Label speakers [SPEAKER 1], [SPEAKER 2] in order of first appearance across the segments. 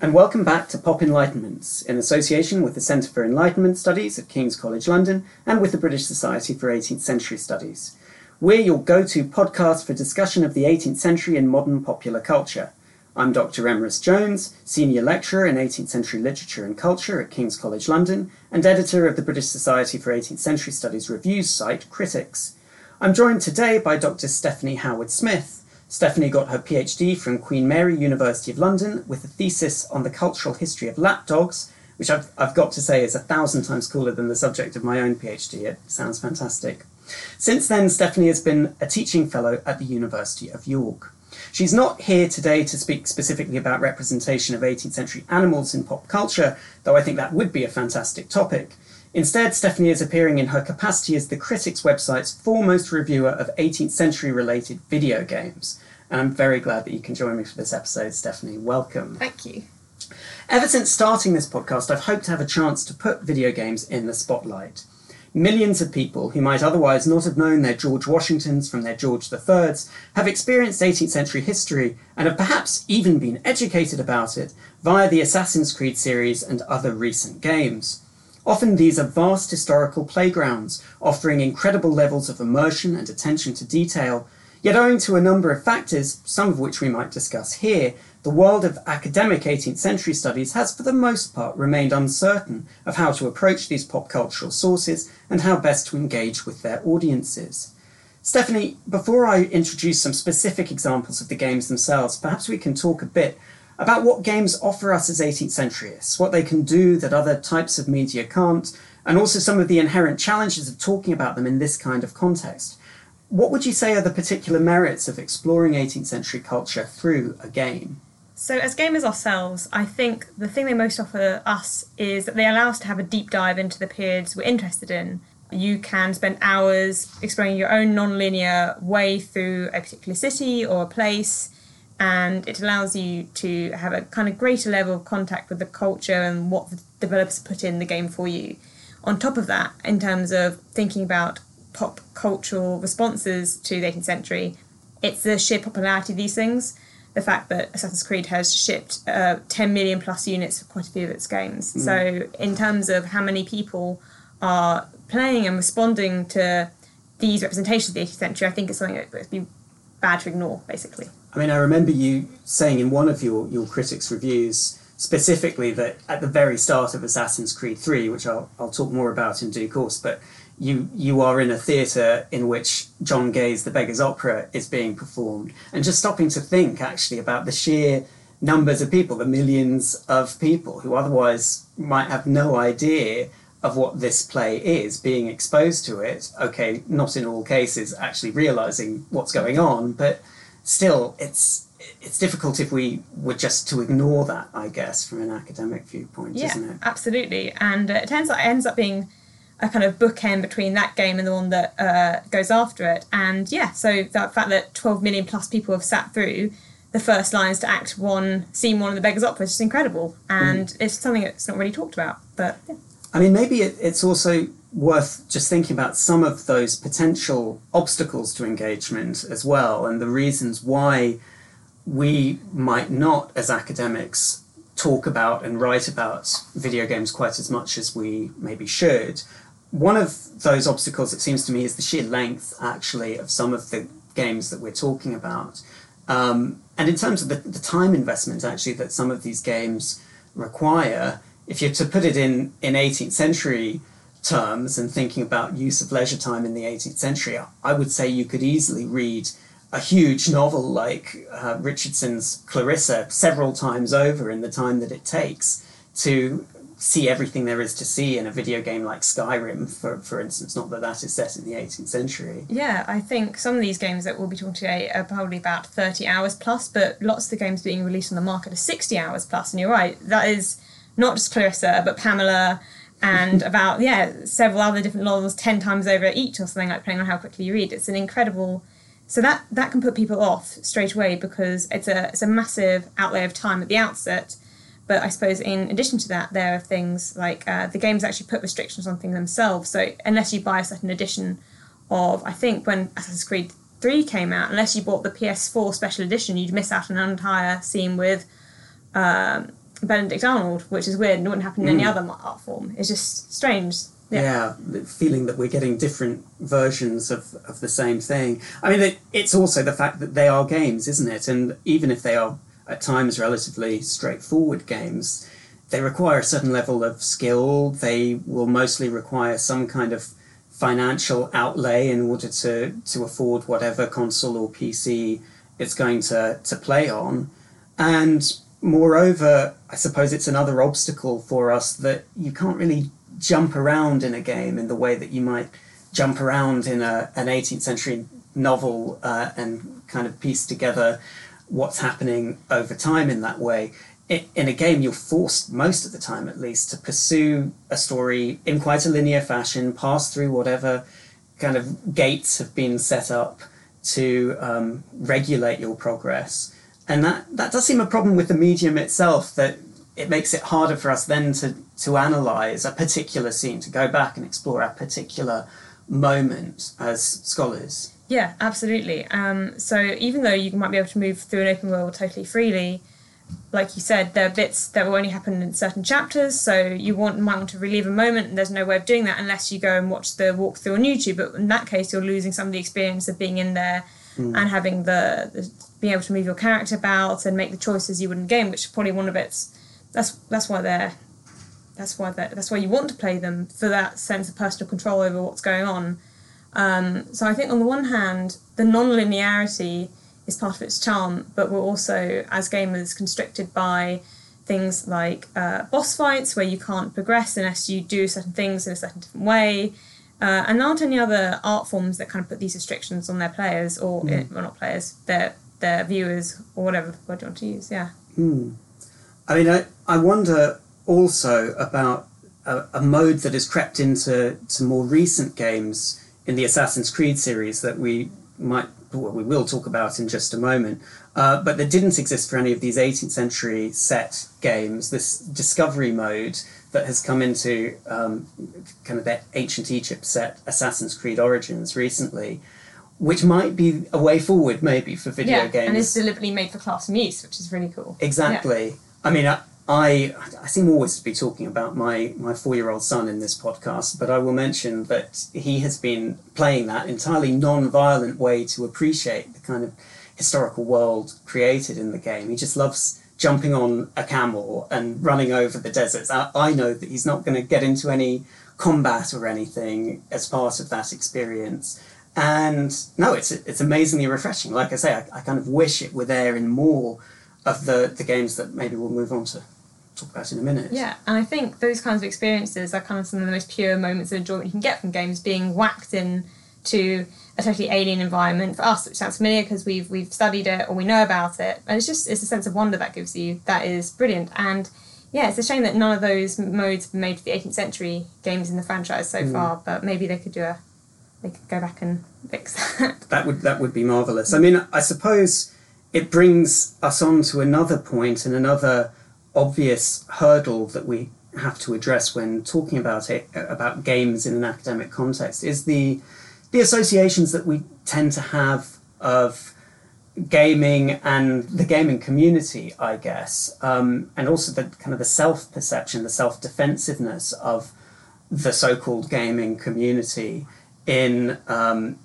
[SPEAKER 1] and welcome back to Pop Enlightenments in association with the Centre for Enlightenment Studies at King's College London and with the British Society for 18th Century Studies. We're your go to podcast for discussion of the 18th century in modern popular culture. I'm Dr. Emrys Jones, Senior Lecturer in 18th Century Literature and Culture at King's College London and editor of the British Society for 18th Century Studies reviews site Criticks. I'm joined today by Dr. Stephanie Howard Smith, Stephanie got her PhD from Queen Mary University of London with a thesis on the cultural history of lapdogs, which I've, I've got to say is a thousand times cooler than the subject of my own PhD. It sounds fantastic. Since then, Stephanie has been a teaching fellow at the University of York. She's not here today to speak specifically about representation of 18th century animals in pop culture, though I think that would be a fantastic topic. Instead, Stephanie is appearing in her capacity as the Criticks website's foremost reviewer of 18th century related video games. And I'm very glad that you can join me for this episode, Stephanie. Welcome.
[SPEAKER 2] Thank you.
[SPEAKER 1] Ever since starting this podcast, I've hoped to have a chance to put video games in the spotlight. Millions of people who might otherwise not have known their George Washingtons from their George III's have experienced 18th century history and have perhaps even been educated about it via the Assassin's Creed series and other recent games. Often these are vast historical playgrounds, offering incredible levels of immersion and attention to detail, yet owing to a number of factors, some of which we might discuss here, the world of academic 18th century studies has for the most part remained uncertain of how to approach these pop cultural sources and how best to engage with their audiences. Stephanie, before I introduce some specific examples of the games themselves, perhaps we can talk a bit about what games offer us as 18th centuryists, what they can do that other types of media can't, and also some of the inherent challenges of talking about them in this kind of context. What would you say are the particular merits of exploring 18th century culture through a game?
[SPEAKER 2] So, as gamers ourselves, I think the thing they most offer us is that they allow us to have a deep dive into the periods we're interested in. You can spend hours exploring your own non linear way through a particular city or a place and it allows you to have a kind of greater level of contact with the culture and what the developers put in the game for you. On top of that, in terms of thinking about pop cultural responses to the 18th century, it's the sheer popularity of these things. The fact that Assassin's Creed has shipped uh, 10 million plus units for quite a few of its games. Mm. So, in terms of how many people are playing and responding to these representations of the 18th century, I think it's something that would be bad to ignore, basically.
[SPEAKER 1] I mean, I remember you saying in one of your, your Criticks' reviews specifically that at the very start of Assassin's Creed 3, which I'll, I'll talk more about in due course, but you you are in a theatre in which John Gay's The Beggar's Opera is being performed, and just stopping to think actually about the sheer numbers of people, the millions of people who otherwise might have no idea of what this play is, being exposed to it. Okay, not in all cases actually realizing what's going on, but still, it's it's difficult if we were just to ignore that, I guess, from an academic viewpoint,
[SPEAKER 2] yeah,
[SPEAKER 1] isn't it?
[SPEAKER 2] Absolutely, and uh, it ends up it ends up being a kind of bookend between that game and the one that uh, goes after it. And yeah, so the fact that 12 million plus people have sat through the first lines to Act One, Scene One of the Beggar's Opera is just incredible, and mm. it's something that's not really talked about. But yeah.
[SPEAKER 1] I mean, maybe it, it's also worth just thinking about some of those potential obstacles to engagement as well, and the reasons why we might not, as academics, talk about and write about video games quite as much as we maybe should. One of those obstacles, it seems to me, is the sheer length, actually, of some of the games that we're talking about. Um, and in terms of the, the time investment, actually, that some of these games require, if you're to put it in, in 18th century terms and thinking about use of leisure time in the 18th century, I would say you could easily read a huge novel like uh, Richardson's Clarissa several times over in the time that it takes to see everything there is to see in a video game like Skyrim, for, for instance. Not that that is set in the 18th century.
[SPEAKER 2] Yeah, I think some of these games that we'll be talking today are probably about 30 hours plus, but lots of the games being released on the market are 60 hours plus. And you're right, that is not just Clarissa, but Pamela and about yeah several other different novels ten times over each or something like depending on how quickly you read. It's an incredible so that that can put people off straight away because it's a it's a massive outlay of time at the outset. But I suppose in addition to that there are things like uh, the games actually put restrictions on things themselves. So unless you buy a certain edition of I think when Assassin's Creed 3 came out unless you bought the PS4 special edition you'd miss out on an entire scene with um, Benedict Arnold, which is weird and wouldn't happen in any mm. other art form. It's just strange.
[SPEAKER 1] Yeah. yeah. the feeling that we're getting different versions of, of the same thing. I mean, it, it's also the fact that they are games, isn't it? And even if they are at times relatively straightforward games, they require a certain level of skill. They will mostly require some kind of financial outlay in order to, to afford whatever console or PC it's going to, to play on. And moreover, I suppose it's another obstacle for us that you can't really jump around in a game in the way that you might jump around in a, an 18th century novel uh, and kind of piece together what's happening over time in that way. in a game, you're forced, most of the time at least, to pursue a story in quite a linear fashion, pass through whatever kind of gates have been set up to um, regulate your progress. And that, that does seem a problem with the medium itself, that it makes it harder for us then to, to analyze a particular scene, to go back and explore a particular moment as scholars.
[SPEAKER 2] Yeah, absolutely. Um, so even though you might be able to move through an open world totally freely, like you said, there are bits that will only happen in certain chapters. So you want might want to relive a moment, and there's no way of doing that unless you go and watch the walkthrough on YouTube. But in that case, you're losing some of the experience of being in there mm. and having the, the, being able to move your character about and make the choices you would in game, which is probably one of its. That's that's why they're. That's why that's why you want to play them for that sense of personal control over what's going on. Um, so I think on the one hand, the non-linearity is part of its charm, but we're also, as gamers, constricted by things like uh, boss fights where you can't progress unless you do certain things in a certain different way. Uh, and there aren't any other art forms that kind of put these restrictions on their players or mm. well, not players, their their viewers or whatever word you want to use. Yeah.
[SPEAKER 1] Mm. I mean, I, I wonder also about a, a, mode that has crept into to more recent games in the Assassin's Creed series that we might well, we will talk about in just a moment, uh, but that didn't exist for any of these 18th century set games. This discovery mode that has come into um, kind of that ancient Egypt set Assassin's Creed Origins recently, which might be a way forward maybe for video
[SPEAKER 2] yeah,
[SPEAKER 1] games.
[SPEAKER 2] and it's deliberately made for classroom use, which is really cool.
[SPEAKER 1] Exactly. Yeah. I mean, I, I, I seem always to be talking about my, my four year old son in this podcast, but I will mention that he has been playing that entirely non violent way to appreciate the kind of historical world created in the game. He just loves jumping on a camel and running over the deserts. I, I know that he's not going to get into any combat or anything as part of that experience. And no, it's it's amazingly refreshing. Like I say, I, I kind of wish it were there in more of the, the games that maybe we'll move on to talk about in a minute.
[SPEAKER 2] Yeah, and I think those kinds of experiences are kind of some of the most pure moments of enjoyment you can get from games, being whacked in to a totally alien environment for us, which sounds familiar because we've we've studied it or we know about it, and it's just it's a sense of wonder that gives you that is brilliant. And yeah, it's a shame that none of those modes have been made for the 18th century games in the franchise so mm. far, but maybe they could do a they could go back and fix that.
[SPEAKER 1] That would that would be marvelous. I mean, I suppose it brings us on to another point and another obvious hurdle that we have to address when talking about it about games in an academic context is the the associations that we tend to have of gaming and the gaming community, I guess, um, and also the kind of the self perception, the self defensiveness of the so called gaming community in um,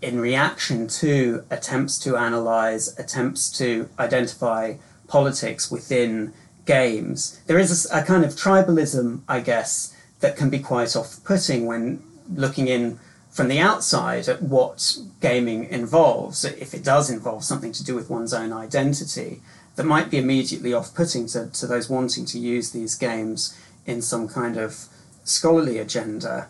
[SPEAKER 1] in reaction to attempts to analyze, attempts to identify politics within games. There is a, a kind of tribalism, I guess, that can be quite off putting when looking in from the outside at what gaming involves, if it does involve something to do with one's own identity, that might be immediately off putting to, to those wanting to use these games in some kind of scholarly agenda.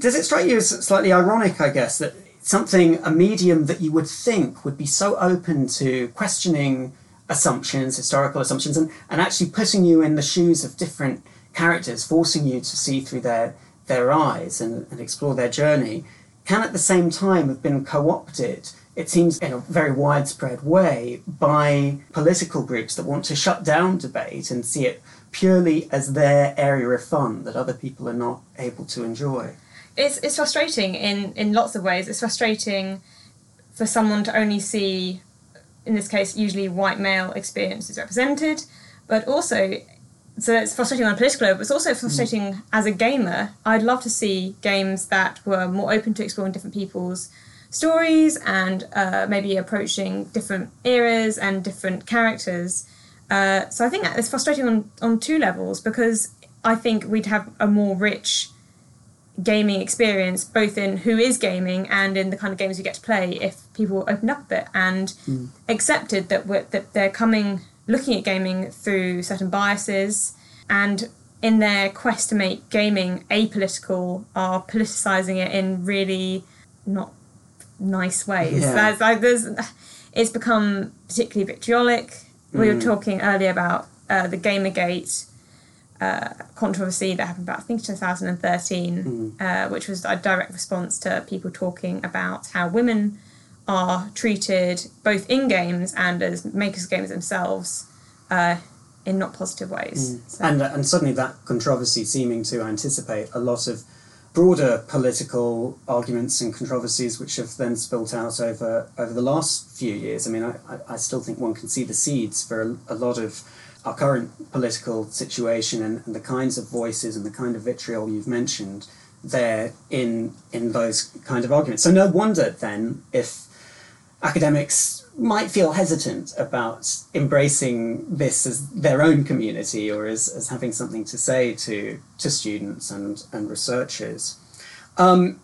[SPEAKER 1] Does it strike you as slightly ironic, I guess, that something, a medium that you would think would be so open to questioning assumptions, historical assumptions, and, and actually putting you in the shoes of different characters, forcing you to see through their, their eyes and, and explore their journey, can at the same time have been co opted, it seems in a very widespread way, by political groups that want to shut down debate and see it purely as their area of fun that other people are not able to enjoy.
[SPEAKER 2] It's, it's frustrating in, in lots of ways. It's frustrating for someone to only see in this case, usually white male experiences represented, but also so it's frustrating on a political level, but it's also frustrating mm. as a gamer. I'd love to see games that were more open to exploring different people's stories and uh, maybe approaching different eras and different characters. Uh, so I think it's frustrating on, on two levels because I think we'd have a more rich gaming experience, both in who is gaming and in the kind of games we get to play, if people opened up a bit and mm. accepted that that they're coming looking at gaming through certain biases and in their quest to make gaming apolitical are politicizing it in really not nice ways. Yeah. There's, like, there's, it's become particularly vitriolic. We were mm. talking earlier about uh, the Gamergate uh, controversy that happened about I think 2013, mm. uh, which was a direct response to people talking about how women are treated both in games and as makers of games themselves uh, in not positive ways.
[SPEAKER 1] Mm. So. And and suddenly that controversy seeming to anticipate a lot of broader political arguments and controversies which have then spilt out over over the last few years. I mean, I, I still think one can see the seeds for a, a lot of our current political situation and, and, the kinds of voices and the kind of vitriol you've mentioned there in in those kind of arguments. So no wonder then if academics might feel hesitant about embracing this as their own community or as, as having something to say to to students and and researchers. Um,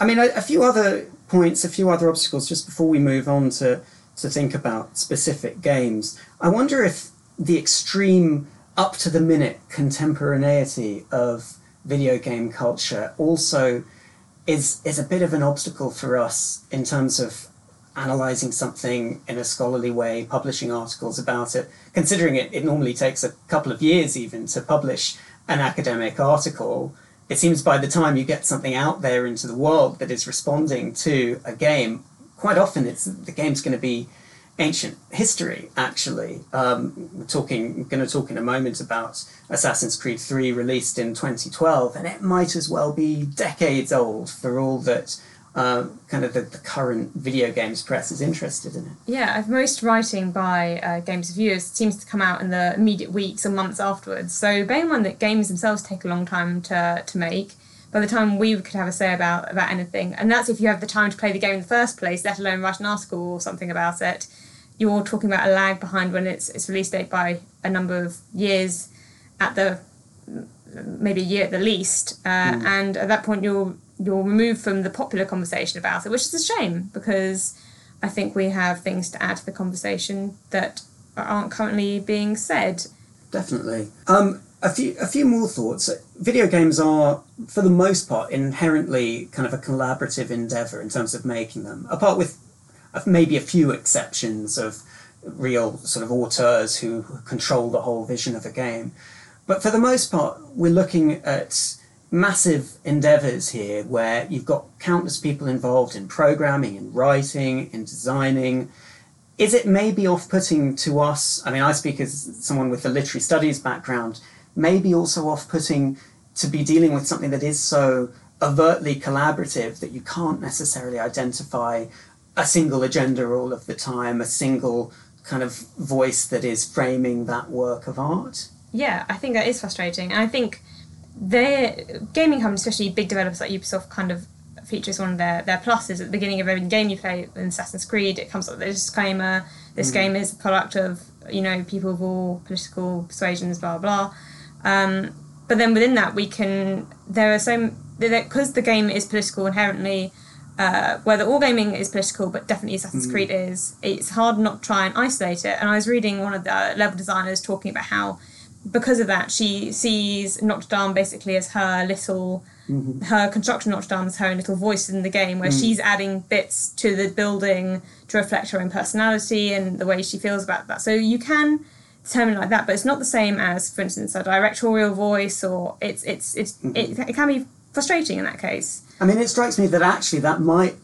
[SPEAKER 1] I mean, a, a few other points, a few other obstacles just before we move on to to think about specific games. I wonder if the extreme up to the minute contemporaneity of video game culture also is is a bit of an obstacle for us in terms of analyzing something in a scholarly way, publishing articles about it, considering it, it normally takes a couple of years even to publish an academic article. It seems by the time you get something out there into the world that is responding to a game, quite often it's the game's going to be ancient history, actually. Um, we're talking, going to talk in a moment about Assassin's Creed 3 released in 2012, and it might as well be decades old for all that uh, kind of the, the, current video games press is interested in it.
[SPEAKER 2] Yeah, most writing by uh, games reviewers seems to come out in the immediate weeks or months afterwards. So bear in mind that games themselves take a long time to, to make. By the time we could have a say about, about anything, and that's if you have the time to play the game in the first place, let alone write an article or something about it. You're talking about a lag behind when it's its release date by a number of years at the maybe a year at the least. Uh, mm. and at that point you're you're removed from the popular conversation about it which is a shame because I think we have things to add to the conversation that aren't currently being said.
[SPEAKER 1] Definitely. Um, a few a few more thoughts video games are for the most part inherently kind of a collaborative endeavor in terms of making them apart with uh, maybe a few exceptions of real sort of auteurs who control the whole vision of a game. But for the most part, we're looking at massive endeavors here where you've got countless people involved in programming, in writing, in designing. Is it maybe off putting to us? I mean, I speak as someone with a literary studies background, maybe also off putting to be dealing with something that is so overtly collaborative that you can't necessarily identify a single agenda all of the time, a single kind of voice that is framing that work of art.
[SPEAKER 2] Yeah, I think that is frustrating. And I think their gaming companies, especially big developers like Ubisoft, kind of features one of their, their pluses at the beginning of every game you play in Assassin's Creed. It comes up with a disclaimer this mm. game is a product of, you know, people of all political persuasions, blah, blah. Um, but then within that, we can, there are so, because the game is political inherently, uh, whether all gaming is political, but definitely Assassin's mm. Creed is, it's hard not to try and isolate it. And I was reading one of the level designers talking about how, because of that, she sees Notre Dame basically as her little, mm-hmm. her construction Notre Dame as her own little voice in the game, where mm. she's adding bits to the building to reflect her own personality and the way she feels about that. So you can determine like that, but it's not the same as, for instance, a directorial voice, or it's it's it's mm-hmm. it, it can be frustrating in that case.
[SPEAKER 1] I mean, it strikes me that actually that might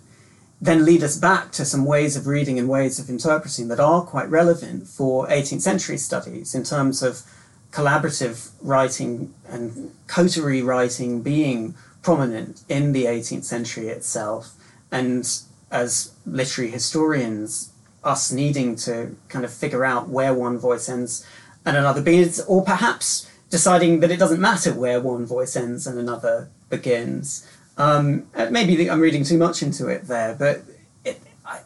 [SPEAKER 1] then lead us back to some ways of reading and ways of interpreting that are quite relevant for 18th century studies in terms of collaborative writing and coterie writing being prominent in the 18th century itself. And as literary historians, us needing to kind of figure out where one voice ends and another begins, or perhaps deciding that it doesn't matter where one voice ends and another begins. Um, uh, maybe I'm reading too much into it there, but it,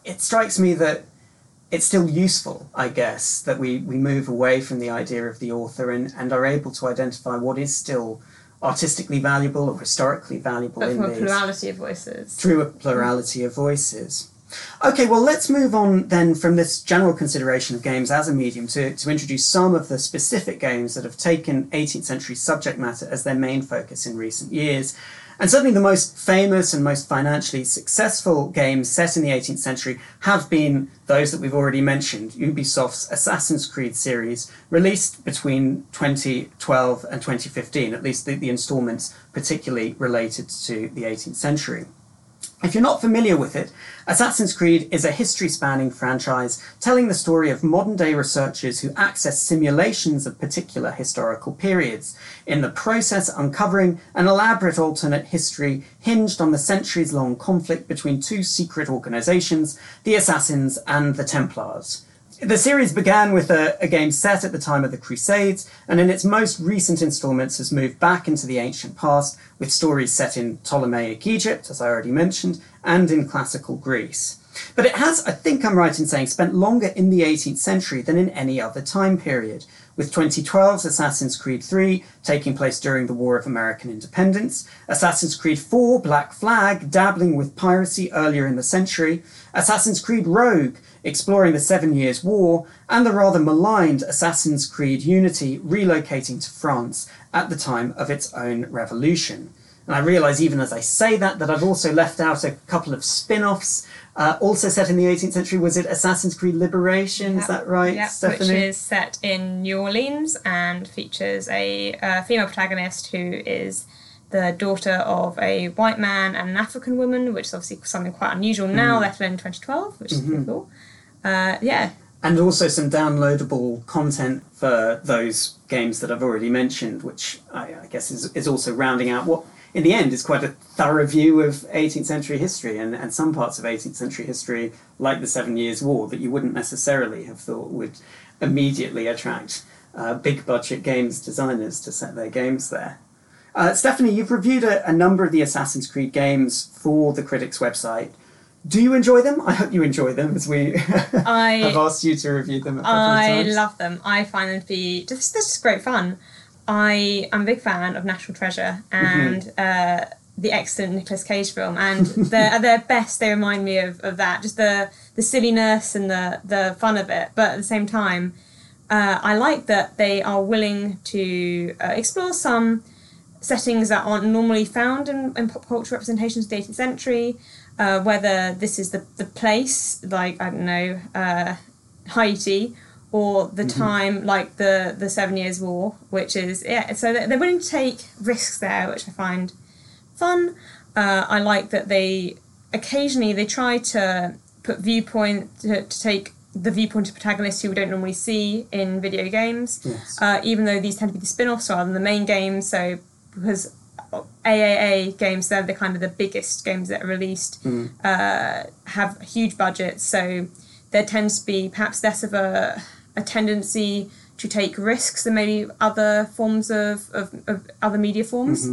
[SPEAKER 1] it strikes me that it's still useful, I guess, that we, we move away from the idea of the author and, and are able to identify what is still artistically valuable or historically valuable
[SPEAKER 2] But
[SPEAKER 1] in
[SPEAKER 2] from a
[SPEAKER 1] these
[SPEAKER 2] plurality of voices.
[SPEAKER 1] through a plurality of voices. Okay, well, let's move on then from this general consideration of games as a medium to, to introduce some of the specific games that have taken 18th century subject matter as their main focus in recent years. And certainly the most famous and most financially successful games set in the 18th century have been those that we've already mentioned Ubisoft's Assassin's Creed series, released between 2012 and 2015, at least the, the installments particularly related to the 18th century. If you're not familiar with it, Assassin's Creed is a history spanning franchise telling the story of modern day researchers who access simulations of particular historical periods, in the process uncovering an elaborate alternate history hinged on the centuries long conflict between two secret organizations, the Assassins and the Templars. The series began with a, a, game set at the time of the Crusades, and in its most recent installments has moved back into the ancient past with stories set in Ptolemaic Egypt, as I already mentioned, and in classical Greece. But it has, I think I'm right in saying, spent longer in the 18th century than in any other time period, with 2012's Assassin's Creed 3 taking place during the War of American Independence, Assassin's Creed 4 Black Flag dabbling with piracy earlier in the century, Assassin's Creed Rogue exploring the Seven Years' War, and the rather maligned Assassin's Creed Unity relocating to France at the time of its own revolution. And I realise even as I say that that I've also left out a couple of spin offs. Uh, also set in the 18th century, was it Assassin's Creed Liberation? Is that right,
[SPEAKER 2] yeah,
[SPEAKER 1] Stephanie?
[SPEAKER 2] Which is set in New Orleans and features a uh, female protagonist who is the daughter of a white man and an African woman, which is obviously something quite unusual now, let alone in 2012, which is pretty cool. Uh, yeah,
[SPEAKER 1] and also some downloadable content for those games that I've already mentioned, which I, I guess is, is also rounding out what, in the end, is quite a thorough view of 18th century history and, and some parts of 18th century history, like the Seven Years' War, that you wouldn't necessarily have thought would immediately attract uh, big budget games designers to set their games there. Uh, Stephanie, you've reviewed a, a number of the Assassin's Creed games for the Criticks website. Do you enjoy them? I hope you enjoy them, as we
[SPEAKER 2] I
[SPEAKER 1] have asked you to review them.
[SPEAKER 2] I love them. I find them to be just this is great fun. I am a big fan of National Treasure and uh, the excellent Nicolas Cage film, and at their best, they remind me of, of that. Just the the silliness and the the fun of it, but at the same time, uh, I like that they are willing to uh, explore some settings that aren't normally found in, in pop culture representations of the 18th century. Uh, whether this is the, the place, like, I don't know, uh, Haiti, or the time, like the, the Seven Years' War, which is, yeah, so they're, they're willing to take risks there, which I find fun. Uh, I like that they occasionally they try to put viewpoint to, to take the viewpoint of protagonists who we don't normally see in video games.
[SPEAKER 1] Yes.
[SPEAKER 2] Uh, even though these tend to be the spin-offs rather than the main games, so because AAA games, they're the kind of the biggest games that are released, uh, have huge budgets, so there tends to be perhaps less of a, a tendency to take risks than maybe other forms of, of, of other media forms.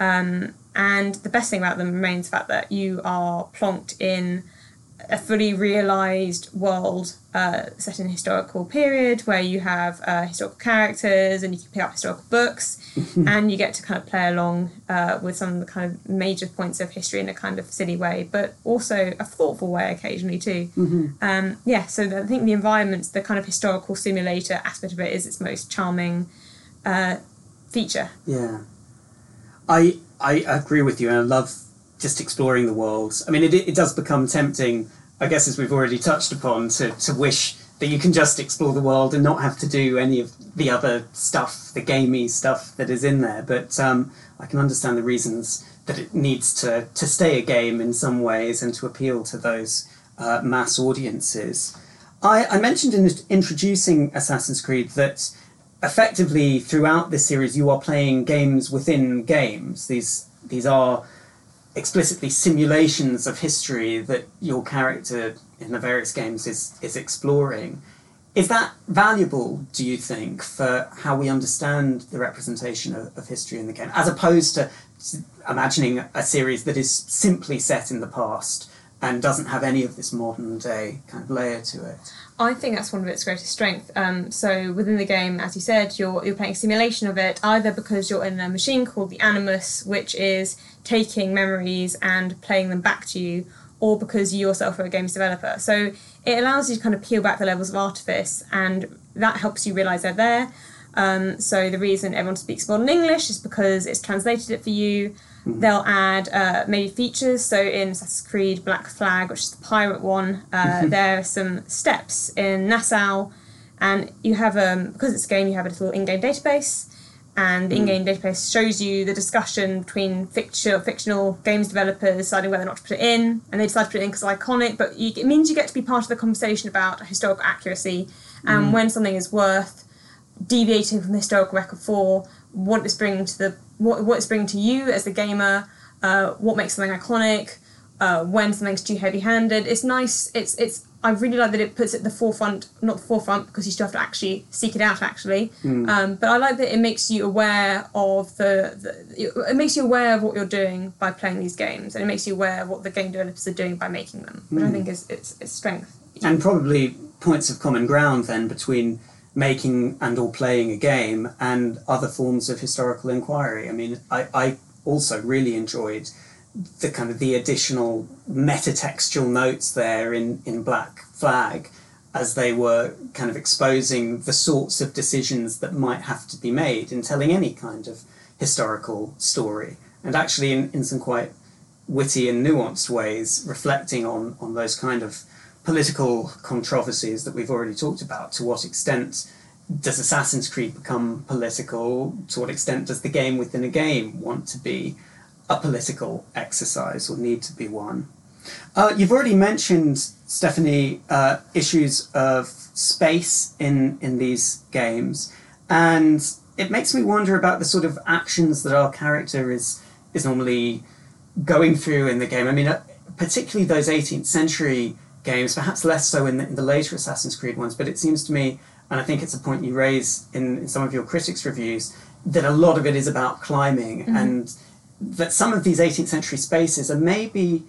[SPEAKER 2] Um, and the best thing about them remains the fact that you are plonked in a fully realised world uh, set in a historical period where you have uh, historical characters and you can pick up historical books and you get to kind of play along uh, with some of the kind of major points of history in a kind of silly way, but also a thoughtful way occasionally too. Um, yeah, so I think the environments, the kind of historical simulator aspect of it is its most charming uh, feature.
[SPEAKER 1] Yeah, I I agree with you, and I love just exploring the world. I mean, it it does become tempting, I guess, as we've already touched upon, to to wish that you can just explore the world and not have to do any of the other stuff, the gamey stuff that is in there. But um, I can understand the reasons that it needs to to stay a game in some ways and to appeal to those uh, mass audiences. I, I mentioned in introducing Assassin's Creed that effectively throughout this series you are playing games within games. These these are explicitly simulations of history that your character in the various games is is exploring. is that valuable, do you think, for how we understand the representation of, of history in the game, as opposed to imagining a series that is simply set in the past and doesn't have any of this modern day kind of layer to it?
[SPEAKER 2] I think that's one of its greatest strengths. Um, so within the game, as you said, you're you're playing a simulation of it, either because you're in a machine called the Animus, which is taking memories and playing them back to you, or because you yourself are a games developer. So it allows you to kind of peel back the levels of artifice, and that helps you realise they're there. Um, so the reason everyone speaks modern English is because it's translated it for you. They'll add uh, maybe features. So in Assassin's Creed Black Flag, which is the pirate one, uh, there are some steps in Nassau, and you have um, because it's a game, you have a little in-game database, and the in-game database shows you the discussion between fictional fictional games developers deciding whether or not to put it in, and they decide to put it in because it's iconic. But you, it means you get to be part of the conversation about historical accuracy and when something is worth deviating from the historical record for what it's bringing to the what, what it's bringing to you as the gamer, uh, what makes something iconic, uh, when something's too heavy-handed. It's nice. It's it's. I really like that it puts it at the forefront, not the forefront because you still have to actually seek it out actually. Um, but I like that it makes you aware of the, the. It makes you aware of what you're doing by playing these games, and it makes you aware of what the game developers are doing by making them, which I think is its its strength.
[SPEAKER 1] and probably points of common ground then between making and or playing a game and other forms of historical inquiry. I mean, I, I also really enjoyed the kind of the additional metatextual notes there in, in Black Flag as they were kind of exposing the sorts of decisions that might have to be made in telling any kind of historical story. And actually in, in some quite witty and nuanced ways, reflecting on, on those kind of political controversies that we've already talked about. To what extent does Assassin's Creed become political? To what extent does the game within a game want to be a political exercise or need to be one? Uh, you've already mentioned, Stephanie, uh, issues of space in, in these games, and it makes me wonder about the sort of actions that our character is is normally going through in the game. I mean, uh, particularly those 18th century games, perhaps less so in the, in the later Assassin's Creed ones, but it seems to me, and I think it's a point you raise in, in some of your Criticks' reviews, that a lot of it is about climbing, and that some of these 18th century spaces are maybe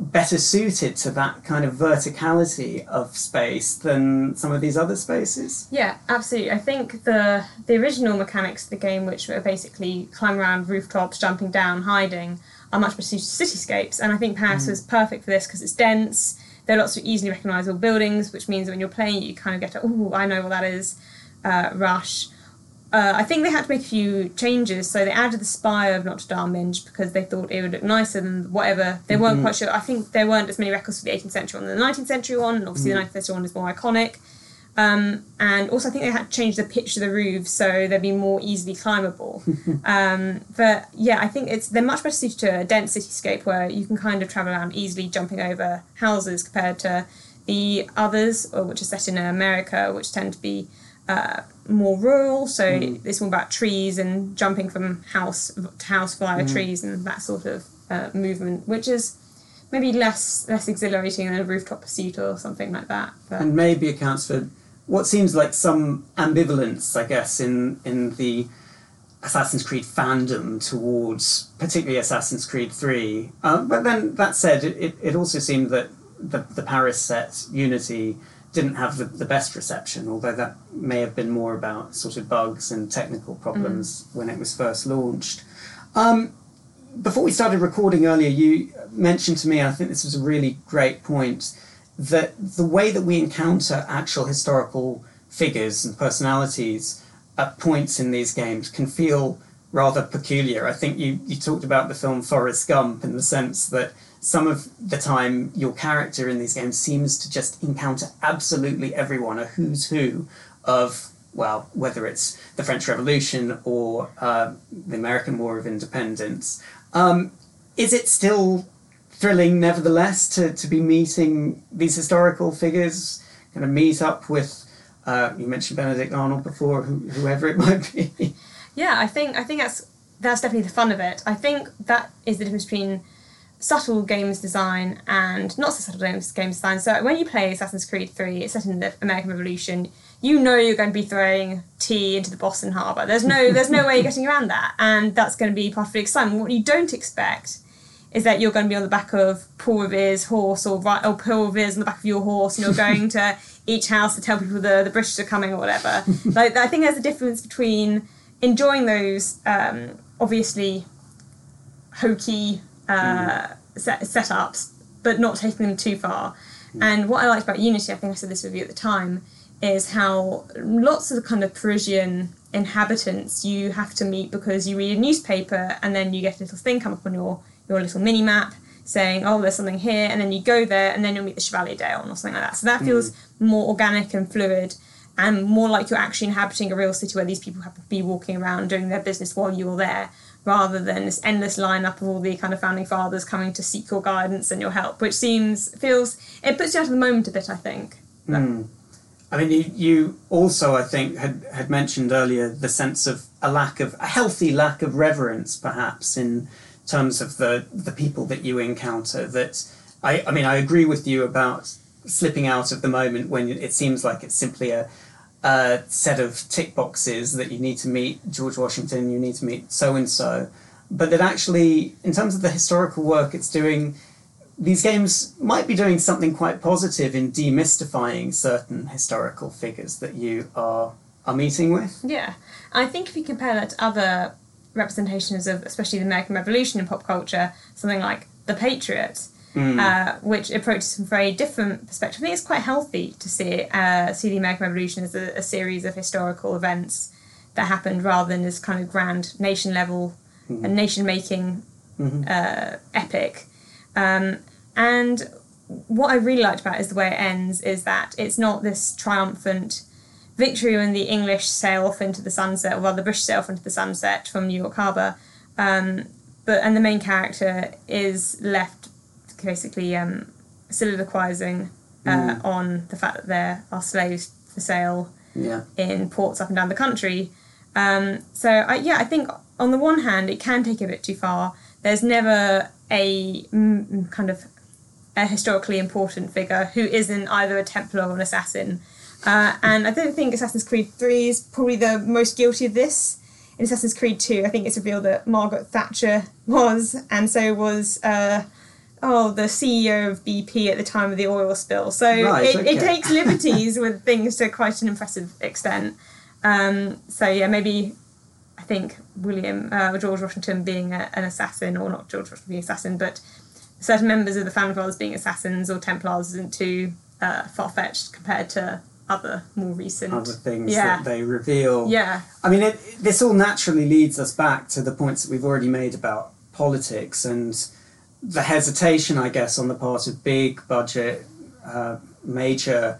[SPEAKER 1] better suited to that kind of verticality of space than some of these other spaces.
[SPEAKER 2] Yeah, absolutely. I think the the original mechanics of the game, which were basically climbing around rooftops, jumping down, hiding, are much better suited to cityscapes. And I think Paris was perfect for this because it's dense. There are lots of easily recognisable buildings, which means that when you're playing, you kind of get oh, I know what that is. Uh, rush. Uh, I think they had to make a few changes, so they added the spire of Notre Dame Minge because they thought it would look nicer than whatever. They weren't quite sure. I think there weren't as many records for the 18th century one than the 19th century one, and obviously the 19th century one is more iconic. Um, and also, I think they had to change the pitch of the roof so they'd be more easily climbable. um, but yeah, I think it's they're much better suited to a dense cityscape where you can kind of travel around easily, jumping over houses compared to the others, or which are set in America, which tend to be uh, more rural. So it's more about trees and jumping from house to house via trees and that sort of uh, movement, which is maybe less less exhilarating than a rooftop pursuit or something like that. But
[SPEAKER 1] and maybe accounts for what seems like some ambivalence, I guess, in in the Assassin's Creed fandom towards particularly Assassin's Creed Three. Um, but then that said, it, it, it also seemed that the, the Paris set Unity didn't have the, the best reception, although that may have been more about sort of bugs and technical problems when it was first launched. Um, before we started recording earlier, you mentioned to me, I think this was a really great point, that the way that we encounter actual historical figures and personalities at points in these games can feel rather peculiar. I think you, you talked about the film Forrest Gump in the sense that some of the time your character in these games seems to just encounter absolutely everyone, a who's who of, well, whether it's the French Revolution or uh, the American War of Independence. Um, is it still thrilling, nevertheless, to, to be meeting these historical figures, kind of meet up with, uh, you mentioned Benedict Arnold before, who, whoever it might be?
[SPEAKER 2] yeah, I think I think that's that's definitely the fun of it. I think that is the difference between subtle games design and not so subtle games, games design. So when you play Assassin's Creed 3, it's set in the American Revolution, you know you're going to be throwing tea into the Boston Harbour. There's no there's no way you're getting around that. And that's going to be part of the excitement. What you don't expect is that you're going to be on the back of Paul Revere's horse or right or Paul Revere's on the back of your horse and you're going to each house to tell people the, the British are coming or whatever. like I think there's a difference between enjoying those um, obviously hokey Mm-hmm. uh, set, setups, but not taking them too far. Mm. And what I liked about Unity, I think I said this with you at the time, is how lots of the kind of Parisian inhabitants you have to meet because you read a newspaper and then you get a little thing come up on your, your little mini map saying, oh, there's something here, and then you go there and then you'll meet the Chevalier d'Eon or something like that. So that feels mm. more organic and fluid and more like you're actually inhabiting a real city where these people have to be walking around doing their business while you're there rather than this endless lineup of all the kind of founding fathers coming to seek your guidance and your help, which seems feels it puts you out of the moment a bit. I think.
[SPEAKER 1] Mm. I mean, you, you also, I think, had, had mentioned earlier the sense of a lack of a healthy lack of reverence, perhaps in terms of the the people that you encounter. That I, I mean, I agree with you about slipping out of the moment when it seems like it's simply a a set of tick boxes that you need to meet George Washington, you need to meet so and so, but that actually, in terms of the historical work it's doing, these games might be doing something quite positive in demystifying certain historical figures that you are are meeting with.
[SPEAKER 2] Yeah, I think if you compare that to other representations of, especially the American Revolution in pop culture, something like The Patriot, mm. uh, which approaches from a very different perspective. I think it's quite healthy to see uh, see the American Revolution as a, a, series of historical events that happened rather than this kind of grand nation level mm-hmm. and nation making mm-hmm. uh, epic. Um, and what I really liked about it is the way it ends is that it's not this triumphant victory when the English sail off into the sunset, or rather the British sail off into the sunset from New York Harbour. Um, but and the main character is left basically um, soliloquizing uh, mm. on the fact that there are slaves for sale
[SPEAKER 1] yeah.
[SPEAKER 2] in ports up and down the country. Um, so I, yeah, I think on the one hand it can take a bit too far. There's never a mm, kind of a historically important figure who isn't either a Templar or an assassin. Uh, and I don't think Assassin's Creed 3 is probably the most guilty of this. In Assassin's Creed 2, I think it's revealed that Margaret Thatcher was, and so was uh, oh, the CEO of BP at the time of the oil spill. So right, it, okay. it takes liberties with things to quite an impressive extent. Um, so yeah, maybe I think William uh, George Washington being a, an assassin, or not George Washington being an assassin, but certain members of the fathers being assassins or Templars isn't too uh, far fetched compared to other more recent
[SPEAKER 1] other things yeah. that they reveal.
[SPEAKER 2] Yeah,
[SPEAKER 1] I mean, it, this all naturally leads us back to the points that we've already made about politics and the hesitation, I guess, on the part of big budget, uh, major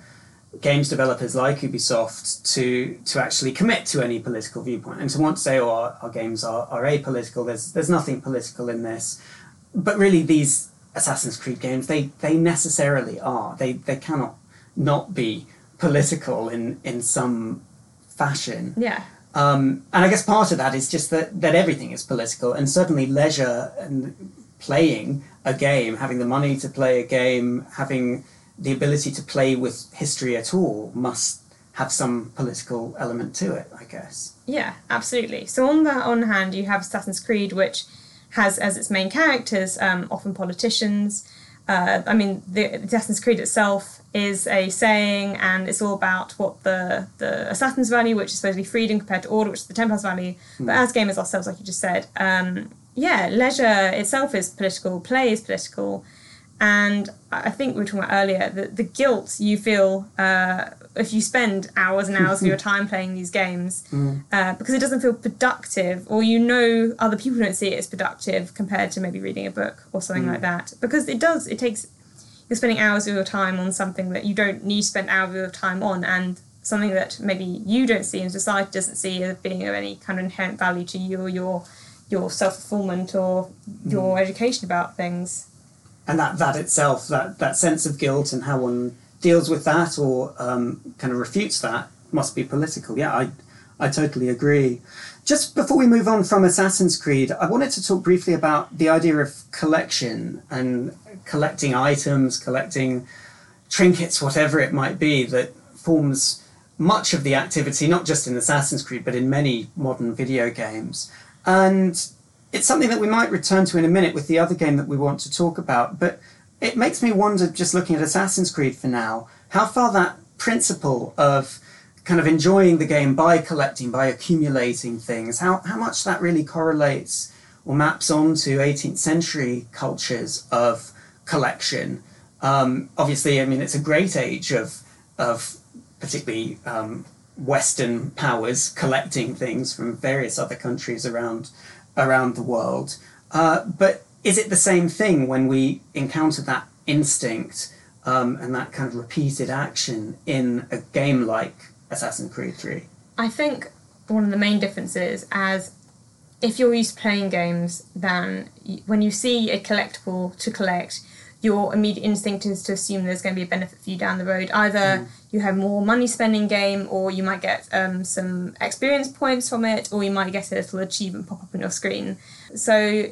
[SPEAKER 1] games developers like Ubisoft to to actually commit to any political viewpoint and to want to say, oh, our, our games are, are apolitical. There's there's nothing political in this, but really these Assassin's Creed games they they necessarily are. They they cannot not be political in in some fashion.
[SPEAKER 2] Yeah.
[SPEAKER 1] Um, and I guess part of that is just that, that everything is political, and certainly leisure and playing a game, having the money to play a game, having the ability to play with history at all must have some political element to it, I guess.
[SPEAKER 2] Yeah, absolutely. So on the on hand, you have Assassin's Creed, which has as its main characters um, often politicians. Uh, I mean, the Assassin's Creed itself is a saying, and it's all about what the the assassins value, which is supposedly freedom compared to order, which is the Templars value. Mm. But as gamers ourselves, like you just said, um, yeah, leisure itself is political, play is political, and I think we were talking about earlier the, the guilt you feel uh, if you spend hours and hours of your time playing these games mm. uh, because it doesn't feel productive, or you know other people don't see it as productive compared to maybe reading a book or something mm. like that. Because it does, it takes you're spending hours of your time on something that you don't need to spend hours of your time on, and something that maybe you don't see and society doesn't see as being of any kind of inherent value to you or your your self fulfillment or your mm. education about things.
[SPEAKER 1] And that that itself, that that sense of guilt and how one deals with that or um, kind of refutes that must be political. Yeah, I I totally agree. Just before we move on from Assassin's Creed, I wanted to talk briefly about the idea of collection and collecting items, collecting trinkets, whatever it might be, that forms much of the activity, not just in Assassin's Creed, but in many modern video games. And it's something that we might return to in a minute with the other game that we want to talk about. But it makes me wonder, just looking at Assassin's Creed for now, how far that principle of kind of enjoying the game by collecting, by accumulating things, how, how much that really correlates or maps onto 18th century cultures of collection. Um, obviously, I mean, it's a great age of, of particularly um, Western powers collecting things from various other countries around, around the world. Uh, but is it the same thing when we encounter that instinct um, and that kind of repeated action in a game like Assassin's Creed 3?
[SPEAKER 2] I think one of the main differences as if you're used to playing games, then when you see a collectible to collect, your immediate instinct is to assume there's going to be a benefit for you down the road. Either mm. you have more money spending game, or you might get um, some experience points from it, or you might get a little achievement pop up on your screen. So,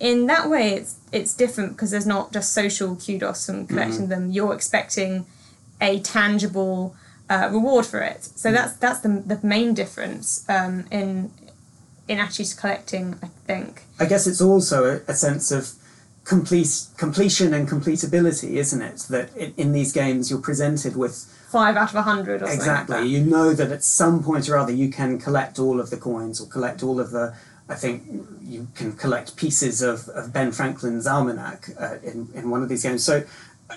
[SPEAKER 2] in that way, it's it's different because there's not just social kudos from collecting mm-hmm. them. You're expecting a tangible uh, reward for it. So mm. that's that's the the main difference um, in in actually collecting. I think.
[SPEAKER 1] I guess it's also a, a sense of complete completion and completability, isn't it? That it, in these games you're presented with
[SPEAKER 2] five out of a hundred.
[SPEAKER 1] Exactly.
[SPEAKER 2] Like
[SPEAKER 1] you know that at some point or other you can collect all of the coins or collect all of the. I think you can collect pieces of, of Ben Franklin's almanac uh, in in one of these games. So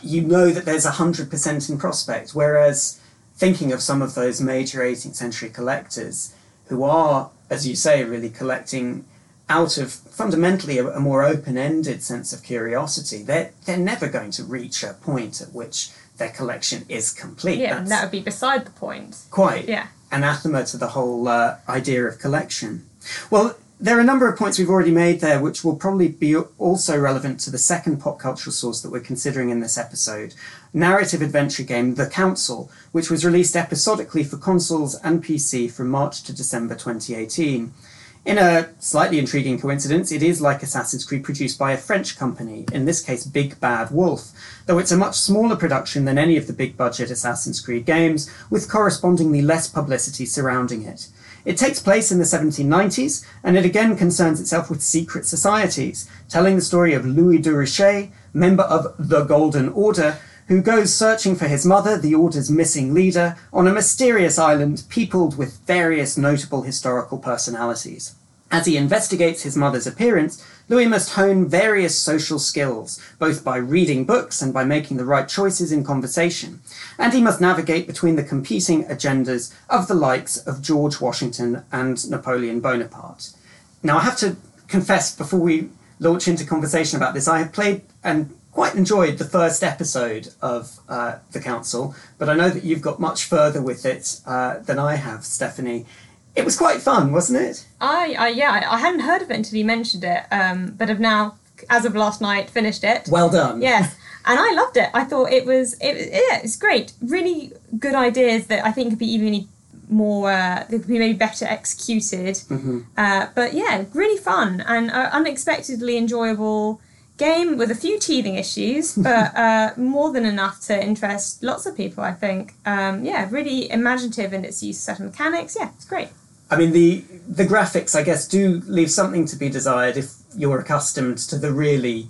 [SPEAKER 1] you know that there's a hundred percent in prospect. Whereas thinking of some of those major 18th century collectors who are, as you say, really collecting out of fundamentally a, a more open-ended sense of curiosity. They're they're never going to reach a point at which their collection is complete.
[SPEAKER 2] Yeah, that would be beside the point.
[SPEAKER 1] Quite.
[SPEAKER 2] Yeah.
[SPEAKER 1] Anathema to the whole uh, idea of collection. Well, there are a number of points we've already made there, which will probably be also relevant to the second pop cultural source that we're considering in this episode narrative adventure game The Council, which was released episodically for consoles and PC from March to December 2018. In a slightly intriguing coincidence, it is like Assassin's Creed produced by a French company, in this case Big Bad Wolf, though it's a much smaller production than any of the big budget Assassin's Creed games, with correspondingly less publicity surrounding it. It takes place in the 1790s, and it again concerns itself with secret societies, telling the story of Louis de member of the Golden Order, who goes searching for his mother, the Order's missing leader, on a mysterious island peopled with various notable historical personalities. As he investigates his mother's appearance, Louis must hone various social skills, both by reading books and by making the right choices in conversation. And he must navigate between the competing agendas of the likes of George Washington and Napoleon Bonaparte. Now, I have to confess before we launch into conversation about this, I have played and quite enjoyed the first episode of uh, The Council, but I know that you've got much further with it uh, than I have, Stephanie. It was quite fun, wasn't it?
[SPEAKER 2] I, I yeah, I hadn't heard of it until you mentioned it, um, but have now, as of last night, finished it.
[SPEAKER 1] Well done.
[SPEAKER 2] Yes, and I loved it. I thought it was, it, yeah, it's great. Really good ideas that I think could be even more, uh, they could be maybe better executed.
[SPEAKER 1] Mm-hmm.
[SPEAKER 2] Uh, but yeah, really fun and uh, unexpectedly enjoyable game with a few teething issues, but uh, more than enough to interest lots of people. I think. Um, yeah, really imaginative in its use of set of mechanics. Yeah, it's great.
[SPEAKER 1] I mean, the the graphics, I guess, do leave something to be desired if you're accustomed to the really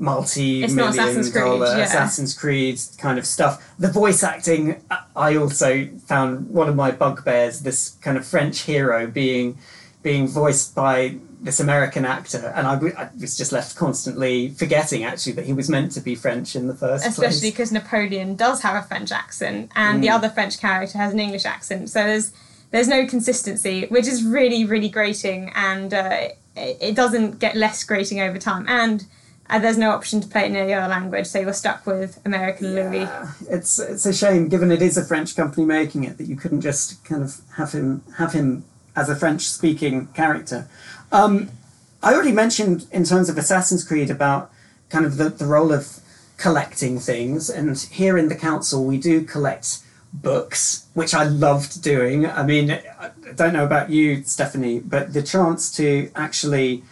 [SPEAKER 1] multi-million
[SPEAKER 2] Assassin's
[SPEAKER 1] dollar
[SPEAKER 2] Creed, yeah.
[SPEAKER 1] Assassin's Creed kind of stuff. The voice acting, I also found one of my bugbears. This kind of French hero being being voiced by this American actor, and I, I was just left constantly forgetting actually that he was meant to be French in the first
[SPEAKER 2] Especially
[SPEAKER 1] place.
[SPEAKER 2] Especially because Napoleon does have a French accent, and mm. the other French character has an English accent. So there's there's no consistency, which is really, really grating, and uh, it, it, doesn't get less grating over time. And uh, there's no option to play it in any other language, so you're stuck with American yeah, Louis.
[SPEAKER 1] It's it's a shame, given it is a French company making it, that you couldn't just kind of have him have him as a French-speaking character. Um, I already mentioned in terms of Assassin's Creed about kind of the, the role of collecting things, and here in the council we do collect books, which I loved doing. I mean, I don't know about you, Stephanie, but the chance to actually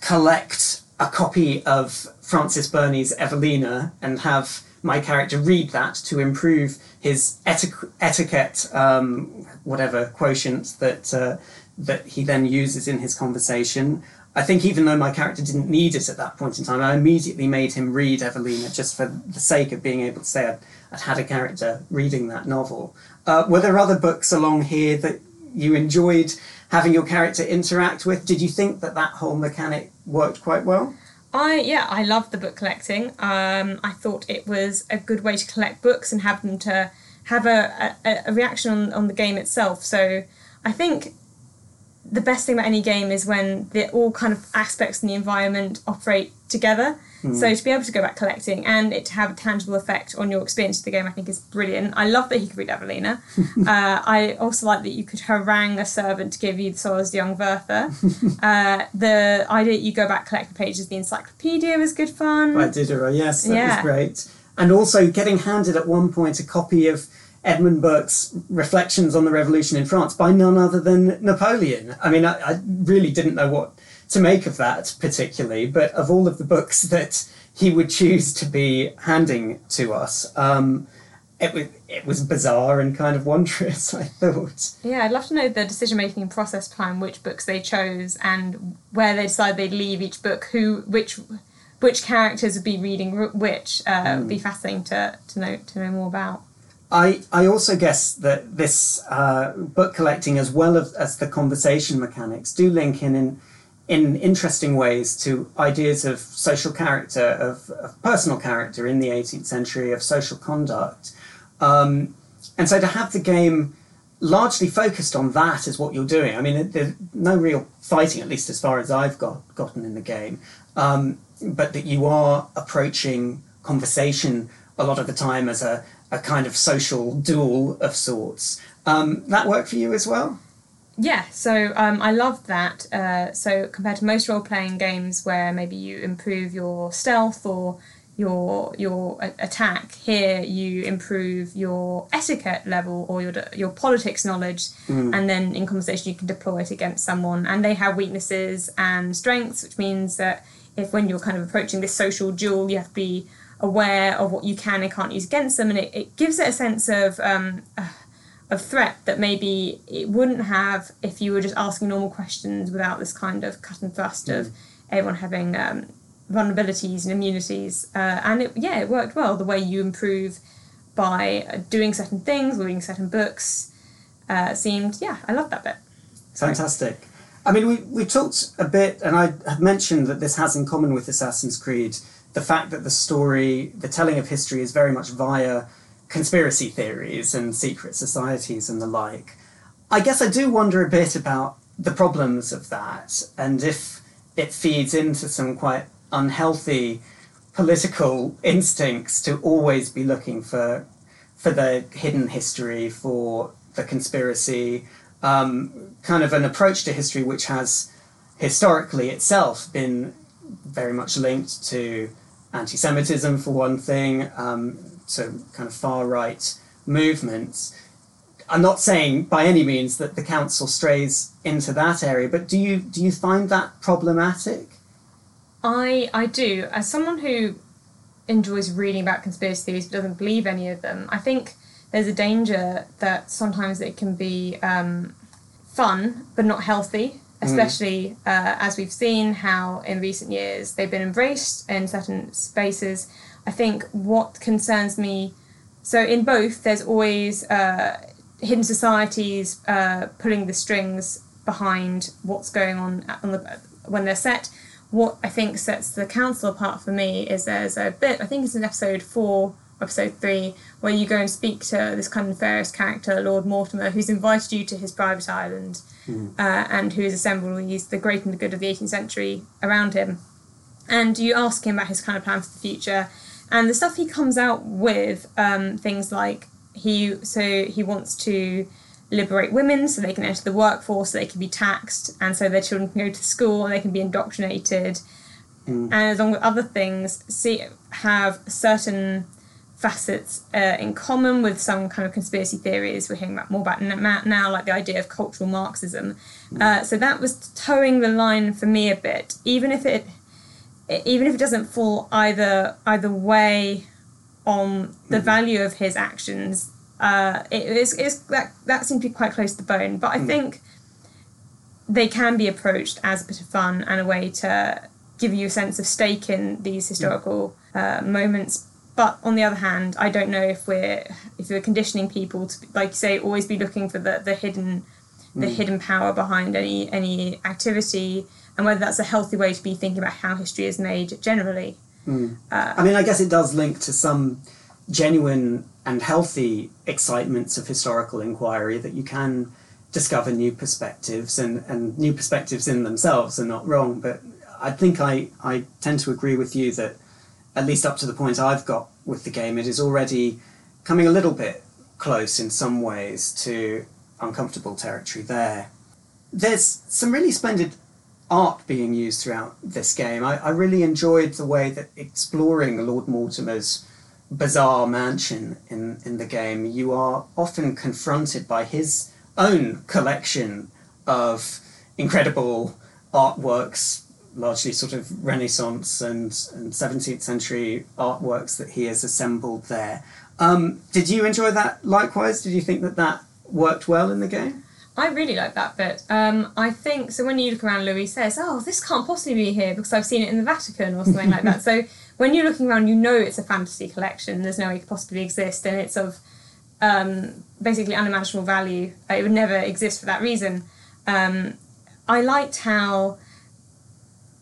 [SPEAKER 1] collect a copy of Frances Burney's Evelina and have my character read that to improve his eti- etiquette, um, whatever quotient that uh, that he then uses in his conversation. I think even though my character didn't need it at that point in time, I immediately made him read Evelina just for the sake of being able to say I'd, I'd had a character reading that novel. Uh, were there other books along here that you enjoyed having your character interact with? Did you think that that whole mechanic worked quite well?
[SPEAKER 2] I yeah, I loved the book collecting. Um, I thought it was a good way to collect books and have them to have a, a, a reaction on, on the game itself. So I think the best thing about any game is when the all kind of aspects in the environment operate together. Mm. So to be able to go back collecting and it to have a tangible effect on your experience of the game, I think is brilliant. I love that he could read Evelina. uh, I also like that you could harangue a servant to give you the of young Werther. uh, the idea that you go back collect the pages of the encyclopedia was good fun.
[SPEAKER 1] By Diderot, yes, that yeah. was great. And also getting handed at one point a copy of Edmund Burke's Reflections on the Revolution in France by none other than Napoleon. I mean, I, I, really didn't know what to make of that particularly, but of all of the books that he would choose to be handing to us, um, it was it was bizarre and kind of wondrous. I thought.
[SPEAKER 2] Yeah, I'd love to know the decision making process behind which books they chose and where they decided they'd leave each book. Who which which characters would be reading which uh, mm. would be fascinating to, to know to know more about.
[SPEAKER 1] I, I also guess that this uh, book collecting, as well as, as the conversation mechanics, do link in, in in interesting ways to ideas of social character, of, of personal character in the 18th century, of social conduct. Um, and so to have the game largely focused on that is what you're doing. I mean, there's no real fighting, at least as far as I've got gotten in the game, um, but that you are approaching conversation a lot of the time as a a kind of social duel of sorts. Um, that worked for you as well?
[SPEAKER 2] Yeah, so um, I loved that. Uh, so compared to most role playing games where maybe you improve your stealth or your your attack, here you improve your etiquette level or your your politics knowledge, mm. and then in conversation you can deploy it against someone. And they have weaknesses and strengths, which means that if when you're kind of approaching this social duel, you have to be aware of what you can and can't use against them, and it, it gives it a sense of um, uh, of threat that maybe it wouldn't have if you were just asking normal questions without this kind of cut and thrust mm. of everyone having um, vulnerabilities and immunities. Uh, and it, yeah, it worked well. The way you improve by doing certain things, reading certain books, uh, seemed yeah, I love that bit.
[SPEAKER 1] Fantastic. I mean, we we talked a bit, and I have mentioned that this has in common with Assassin's Creed the fact that the story, the telling of history, is very much via conspiracy theories and secret societies and the like. I guess I do wonder a bit about the problems of that and if it feeds into some quite unhealthy political instincts to always be looking for for the hidden history, for the conspiracy, um, kind of an approach to history which has historically itself been very much linked to anti-Semitism for one thing, um, so kind of far right movements. I'm not saying by any means that the council strays into that area, but do you do you find that problematic?
[SPEAKER 2] I I do. As someone who enjoys reading about conspiracy theories but doesn't believe any of them, I think there's a danger that sometimes it can be um, fun but not healthy. Especially mm. uh, as we've seen how in recent years they've been embraced in certain spaces. I think what concerns me, so in both, there's always uh, hidden societies uh, pulling the strings behind what's going on, on the, when they're set. What I think sets the council apart for me is there's a bit, I think it's in episode four episode three, where you go and speak to this kind of nefarious character, Lord Mortimer, who's invited you to his private island mm. uh, and who has assembled these, the great and the good of the 18th century around him. And you ask him about his kind of plan for the future. And the stuff he comes out with, um, things like he so he wants to liberate women so they can enter the workforce, so they can be taxed, and so their children can go to school and they can be indoctrinated. Mm. And along with other things, see have certain facets uh, in common with some kind of conspiracy theories we're hearing about more about now, like the idea of cultural Marxism. Uh, so that was toeing the line for me a bit, even if it even if it doesn't fall either either way on the mm. value of his actions. Uh, it is, it is that that seems to be quite close to the bone, but I mm. think they can be approached as a bit of fun and a way to give you a sense of stake in these historical uh, moments. But on the other hand, I don't know if we're if we're conditioning people to, like you say, always be looking for the, the hidden the mm. hidden power behind any any activity, and whether that's a healthy way to be thinking about how history is made generally.
[SPEAKER 1] Mm. Uh, I mean, I guess it does link to some genuine and healthy excitements of historical inquiry that you can discover new perspectives and, and new perspectives in themselves are not wrong, but I think I, I tend to agree with you that, at least up to the point I've got with the game, it is already coming a little bit close in some ways to uncomfortable territory there. There's some really splendid art being used throughout this game. I, I really enjoyed the way that exploring Lord Mortimer's bizarre mansion in, in the game, you are often confronted by his own collection of incredible artworks largely sort of Renaissance and, and 17th century artworks that he has assembled there. Um, did you enjoy that likewise? Did you think that that worked well in the game?
[SPEAKER 2] I really like that bit. Um, I think so. When you look around, Louis says, "Oh, this can't possibly be here because I've seen it in the Vatican or something like that." So when you're looking around, you know it's a fantasy collection. There's no way it could possibly exist, and it's of um, basically unimaginable value. It would never exist for that reason. Um, I liked how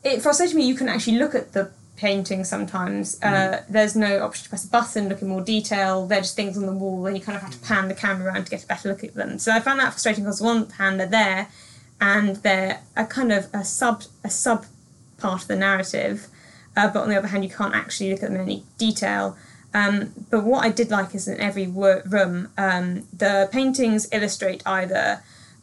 [SPEAKER 2] it frustrated me you can actually look at the painting sometimes. Uh, mm. there's no option to press a button, look in more detail. They're just things on the wall, and you kind of have to pan the camera around to get a better look at them. So I found that frustrating because on one hand they're there, and they're a kind of a sub a sub part of the narrative, uh, but on the other hand you can't actually look at them in any detail. Um, but what I did like is in every room, um, the paintings illustrate either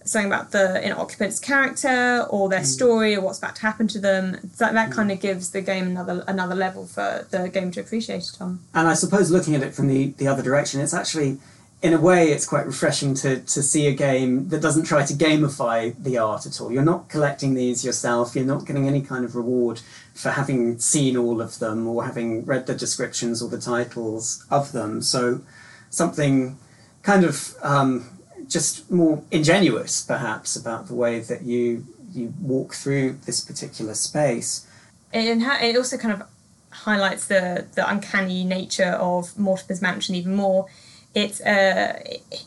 [SPEAKER 2] something about the in occupant's character or their mm. story or what's about to happen to them. That that mm. kind of gives the game another another level for the game to appreciate it on.
[SPEAKER 1] And I suppose looking at it from the the other direction, it's actually in a way it's quite refreshing to to see a game that doesn't try to gamify the art at all. You're not collecting these yourself. You're not getting any kind of reward for having seen all of them or having read the descriptions or the titles of them. So something kind of um, just more ingenuous, perhaps, about the way that you you walk through this particular space.
[SPEAKER 2] And it also kind of highlights the the uncanny nature of Mortimer's Mansion even more. It's a uh,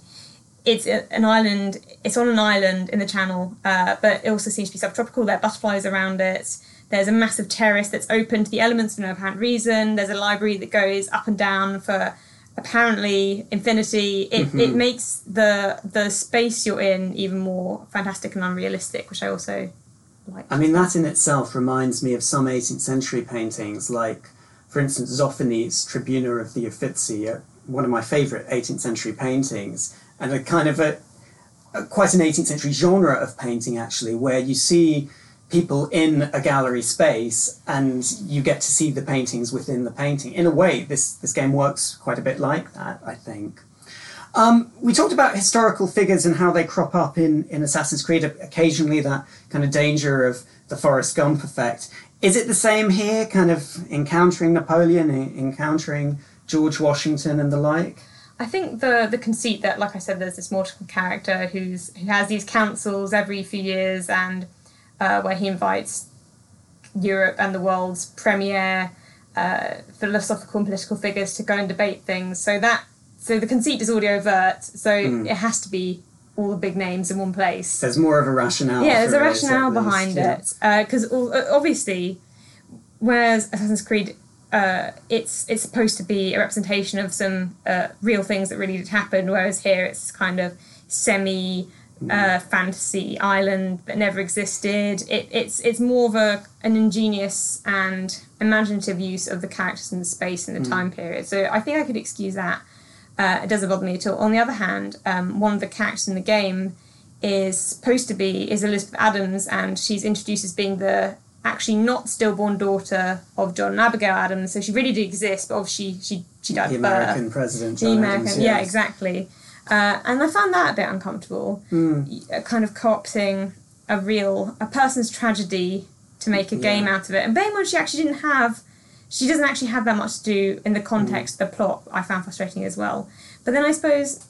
[SPEAKER 2] it's an island. It's on an island in the Channel, uh, but it also seems to be subtropical. There are butterflies around it. There's a massive terrace that's open to the elements for no apparent reason. There's a library that goes up and down for apparently infinity it, mm-hmm. it makes the the space you're in even more fantastic and unrealistic which i also like
[SPEAKER 1] i mean that in itself reminds me of some 18th century paintings like for instance zoffany's tribuna of the uffizi uh, one of my favorite 18th century paintings and a kind of a, a quite an 18th century genre of painting actually where you see people in a gallery space and you get to see the paintings within the painting. In a way, this, this game works quite a bit like that, I think. Um, we talked about historical figures and how they crop up in, in Assassin's Creed, occasionally that kind of danger of the Forrest Gump effect. Is it the same here, kind of encountering Napoleon, encountering George Washington and the like?
[SPEAKER 2] I think the the conceit that, like I said, there's this mortal character who's who has these councils every few years and uh, where he invites Europe and the world's premier uh, philosophical and political figures to go and debate things. So that so the conceit is already overt. So mm. it has to be all the big names in one place.
[SPEAKER 1] There's more of a rationale.
[SPEAKER 2] Yeah, there's a rationale behind least, it because uh, obviously, whereas Assassin's Creed. Uh, it's it's supposed to be a representation of some uh, real things that really did happen, whereas here it's kind of semi uh, fantasy island that never existed. It, it's it's more of a an ingenious and imaginative use of the characters and the space and the mm. time period. So I think I could excuse that. Uh, it doesn't bother me at all. On the other hand, um, one of the characters in the game is supposed to be is Elizabeth Adams, and she's introduced as being the actually not stillborn daughter of John and Abigail Adams. So she really did exist, but obviously she she died
[SPEAKER 1] The
[SPEAKER 2] of birth.
[SPEAKER 1] American president.
[SPEAKER 2] The American,
[SPEAKER 1] Adams,
[SPEAKER 2] yeah, exactly. Uh, and I found that a bit uncomfortable.
[SPEAKER 1] Mm.
[SPEAKER 2] Kind of co-opting a real a person's tragedy to make a game out of it. And bearing in she actually didn't have, she doesn't actually have that much to do in the context of the plot. I found frustrating as well. But then I suppose,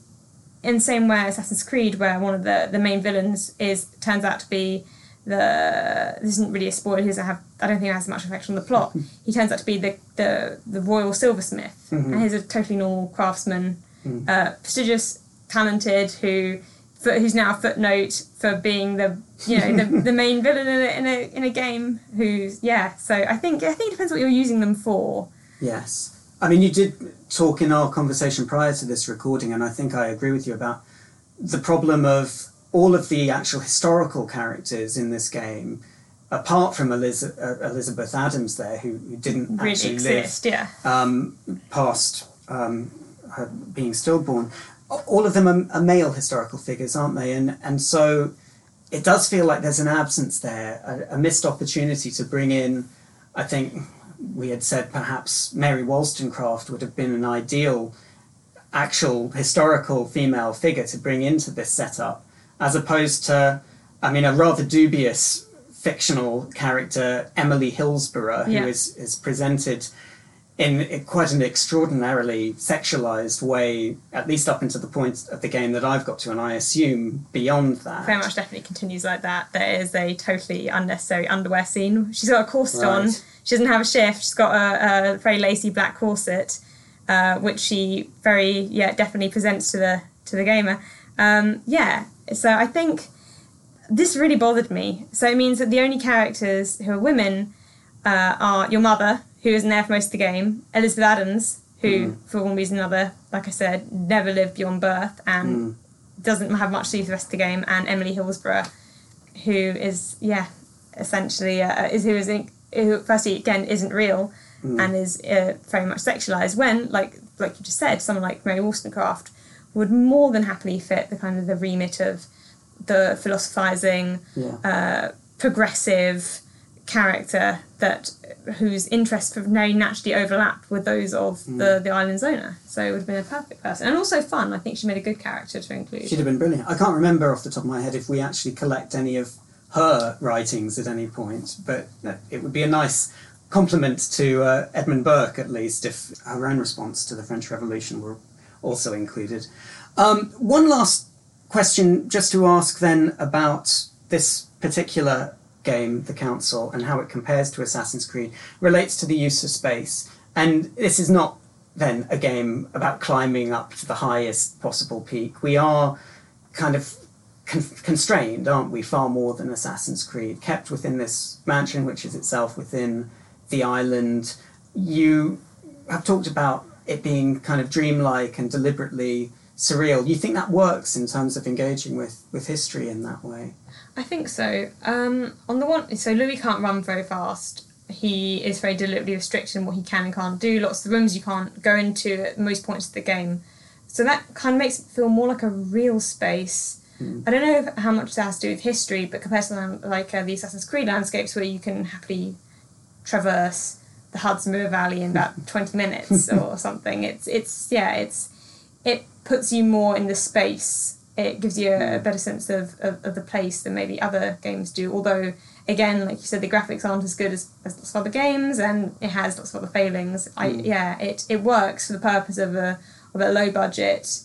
[SPEAKER 2] in the same way Assassin's Creed, where one of the the main villains is turns out to be the this isn't really a spoiler. He doesn't have. I don't think it has much effect on the plot. he turns out to be the the, the royal silversmith, and he's a totally normal craftsman, uh, prestigious, talented, who who's now a footnote for being the you know the, the main villain in a, in a in a game. Who's yeah. So I think I think it depends what you're using them for.
[SPEAKER 1] Yes. I mean, you did talk in our conversation prior to this recording, and I think I agree with you about the problem of all of the actual historical characters in this game, apart from uh, Elizabeth Adams, there, who, who didn't
[SPEAKER 2] Really
[SPEAKER 1] actually
[SPEAKER 2] exist, yeah.
[SPEAKER 1] um, past um, her being stillborn. All of them are, are male historical figures, aren't they? And and so it does feel like there's an absence there, a, a missed opportunity to bring in. I think we had said perhaps Mary Wollstonecraft would have been an ideal actual historical female figure to bring into this setup, as opposed to, I mean, a rather dubious fictional character, Emily Hillsborough,
[SPEAKER 2] Yeah.
[SPEAKER 1] who is, is presented in quite an extraordinarily sexualized way, at least up until the point of the game that I've got to, and I assume beyond that.
[SPEAKER 2] very much definitely continues like that. There is a totally unnecessary underwear scene. She's got a corset on. She doesn't have a shift. She's got a, a very lacy black corset, uh, which she very yeah definitely presents to the to the gamer. Um, yeah, so I think this really bothered me. So it means that the only characters who are women uh, are your mother, who isn't there for most of the game, Elizabeth Adams, who for one reason or another, like I said, never lived beyond birth and doesn't have much to do with the rest of the game, and Emily Hillsborough, who is yeah, essentially uh, is who is in, who firstly again isn't real and is uh, very much sexualized. When like like you just said, someone like Mary Wollstonecraft would more than happily fit the kind of the remit of the philosophizing,
[SPEAKER 1] Yeah.
[SPEAKER 2] uh, progressive character that whose interests very naturally overlap with those of the, the island's owner. So it would have been a perfect person. And also fun. I think she made a good character to include.
[SPEAKER 1] She'd have been brilliant. I can't remember off the top of my head if we actually collect any of her writings at any point, but it would be a nice complement to uh, Edmund Burke, at least, if her own response to the French Revolution were also included. Um, one last question, just to ask then about this particular game, The Council, and how it compares to Assassin's Creed, relates to the use of space. And this is not then a game about climbing up to the highest possible peak. We are kind of con- constrained, aren't we, far more than Assassin's Creed, kept within this mansion, which is itself within the island. You have talked about it being kind of dreamlike and deliberately surreal. You think that works in terms of engaging with, with history in that way?
[SPEAKER 2] I think so. Um, on the one, so Louis can't run very fast. He is very deliberately restricted in what he can and can't do. Lots of the rooms you can't go into at most points of the game. So that kind of makes it feel more like a real space. I don't know if, how much that has to do with history, but compared to um, like uh, the Assassin's Creed landscapes, where you can happily traverse the Hudson River Valley in about twenty minutes or something, it's it's yeah, it's it puts you more in the space. It gives you a, a better sense of, of, of the place than maybe other games do. Although, again, like you said, the graphics aren't as good as, as lots of other games, and it has lots of other failings. I hmm. yeah, it, it works for the purpose of a of a low budget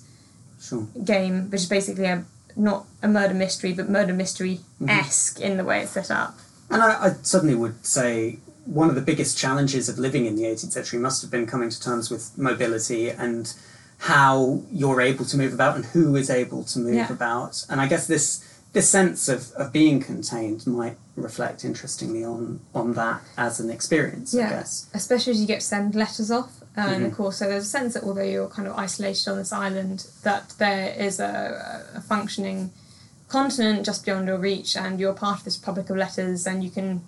[SPEAKER 1] Sure.
[SPEAKER 2] game, which is basically a not a murder mystery, but murder mystery esque mm-hmm. in the way it's set up.
[SPEAKER 1] And I, I suddenly would say one of the biggest challenges of living in the 18th century must have been coming to terms with mobility and how you're able to move about and who is able to move
[SPEAKER 2] Yeah.
[SPEAKER 1] about. And I guess this this sense of, of being contained might reflect interestingly on on that as an experience, I guess.
[SPEAKER 2] especially as you get to send letters off. And of mm-hmm. course, so there's a sense that although you're kind of isolated on this island, that there is a, a functioning continent just beyond your reach, and you're part of this republic of letters, and you can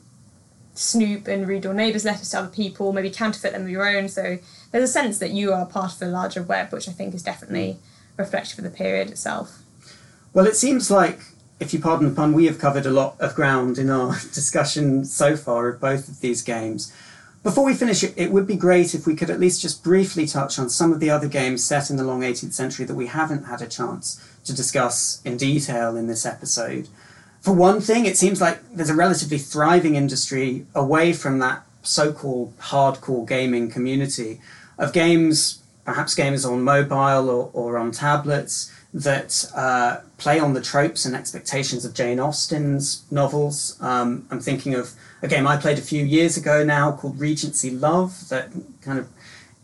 [SPEAKER 2] snoop and read your neighbours' letters to other people, maybe counterfeit them with your own. So there's a sense that you are part of a larger web, which I think is definitely mm. reflective of the period itself.
[SPEAKER 1] Well, it seems like if you pardon the pun, we have covered a lot of ground in our discussion so far of both of these games. Before we finish, it, it would be great if we could at least just briefly touch on some of the other games set in the long 18th century that we haven't had a chance to discuss in detail in this episode. For one thing, it seems like there's a relatively thriving industry away from that so called hardcore gaming community of games, perhaps games on mobile or, or on tablets, that uh, play on the tropes and expectations of Jane Austen's novels. Um, I'm thinking of a game I played a few years ago now called Regency Love that kind of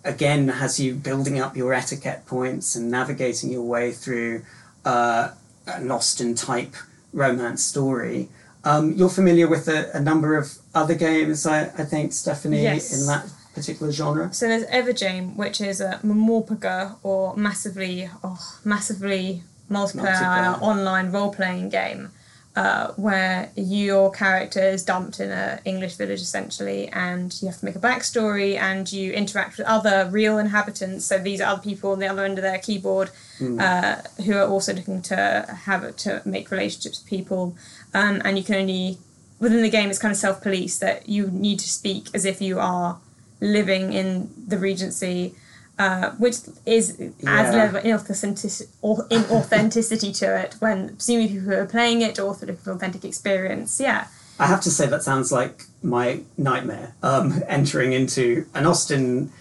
[SPEAKER 1] again has you building up your etiquette points and navigating your way through uh, an Austen type romance story. Um, you're familiar with a, a, number of other games, I, I think, Stephanie,
[SPEAKER 2] yes.
[SPEAKER 1] in that particular genre.
[SPEAKER 2] So there's Ever, Jane, which is a MMORPG or massively, oh, massively multiplayer, multiplayer. online role playing game uh, where your character is dumped in an English village essentially, and you have to make a backstory and you interact with other real inhabitants. So these are other people on the other end of their keyboard mm. uh, who are also looking to have to make relationships with people, um, and you can only within the game it's kind of self police that you need to speak as if you are living in the Regency uh, which is adds a level of inauthenticity, inauthenticity to it when presumably people who are playing it also looking for authentic experience. Yeah.
[SPEAKER 1] I have to say that sounds like my nightmare. Um, entering into an Austen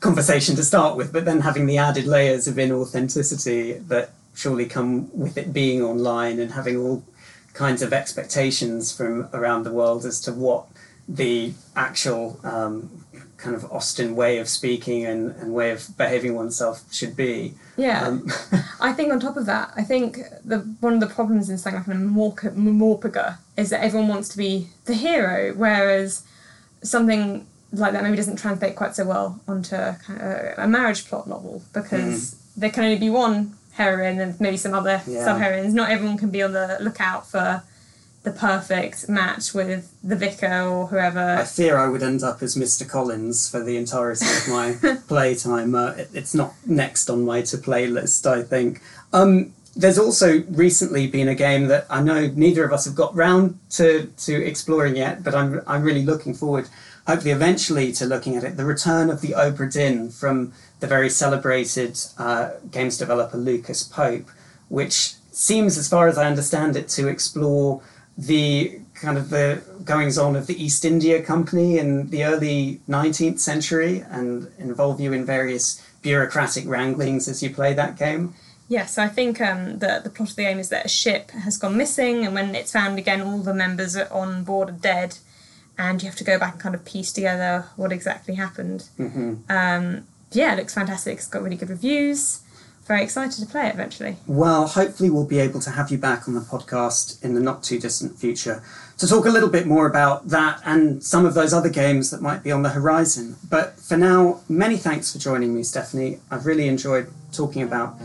[SPEAKER 1] conversation to start with, but then having the added layers of inauthenticity that surely come with it being online and having all kinds of expectations from around the world as to what the actual um, kind of Austen way of speaking and, and way of behaving oneself should be.
[SPEAKER 2] Yeah. Um, I think on top of that, I think the one of the problems in something like a MMORPG is that everyone wants to be the hero, whereas something like that maybe doesn't translate quite so well onto kind of a marriage plot novel because mm. there can only be one heroine and maybe some other yeah. sub heroines. Not everyone can be on the lookout for the perfect match with the vicar or whoever.
[SPEAKER 1] I fear I would end up as Mr. Collins for the entirety of my playtime. Uh, it, it's not next on my to play list, I think. Um, there's also recently been a game that I know neither of us have got round to, to exploring yet, but I'm, I'm really looking forward, hopefully, eventually, to looking at it. The Return of the Obra Dinn from the very celebrated uh, games developer Lucas Pope, which seems, as far as I understand it, to explore the kind of the goings on of the East India Company in the early 19th century and involve you in various bureaucratic wranglings as you play that game?
[SPEAKER 2] Yes, I think um, the, the plot of the game is that a ship has gone missing, and when it's found again, all the members on board are dead, and you have to go back and kind of piece together what exactly happened. Mm-hmm. Um, yeah, it looks fantastic. It's got really good reviews very excited to play it eventually.
[SPEAKER 1] Well, hopefully, we'll be able to have you back on the podcast in the not too distant future to talk a little bit more about that and some of those other games that might be on the horizon. But for now, many thanks for joining me, Stephanie. I've really enjoyed talking about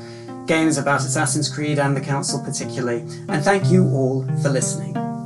[SPEAKER 1] games about Assassin's Creed and the Council, particularly. And thank you all for listening.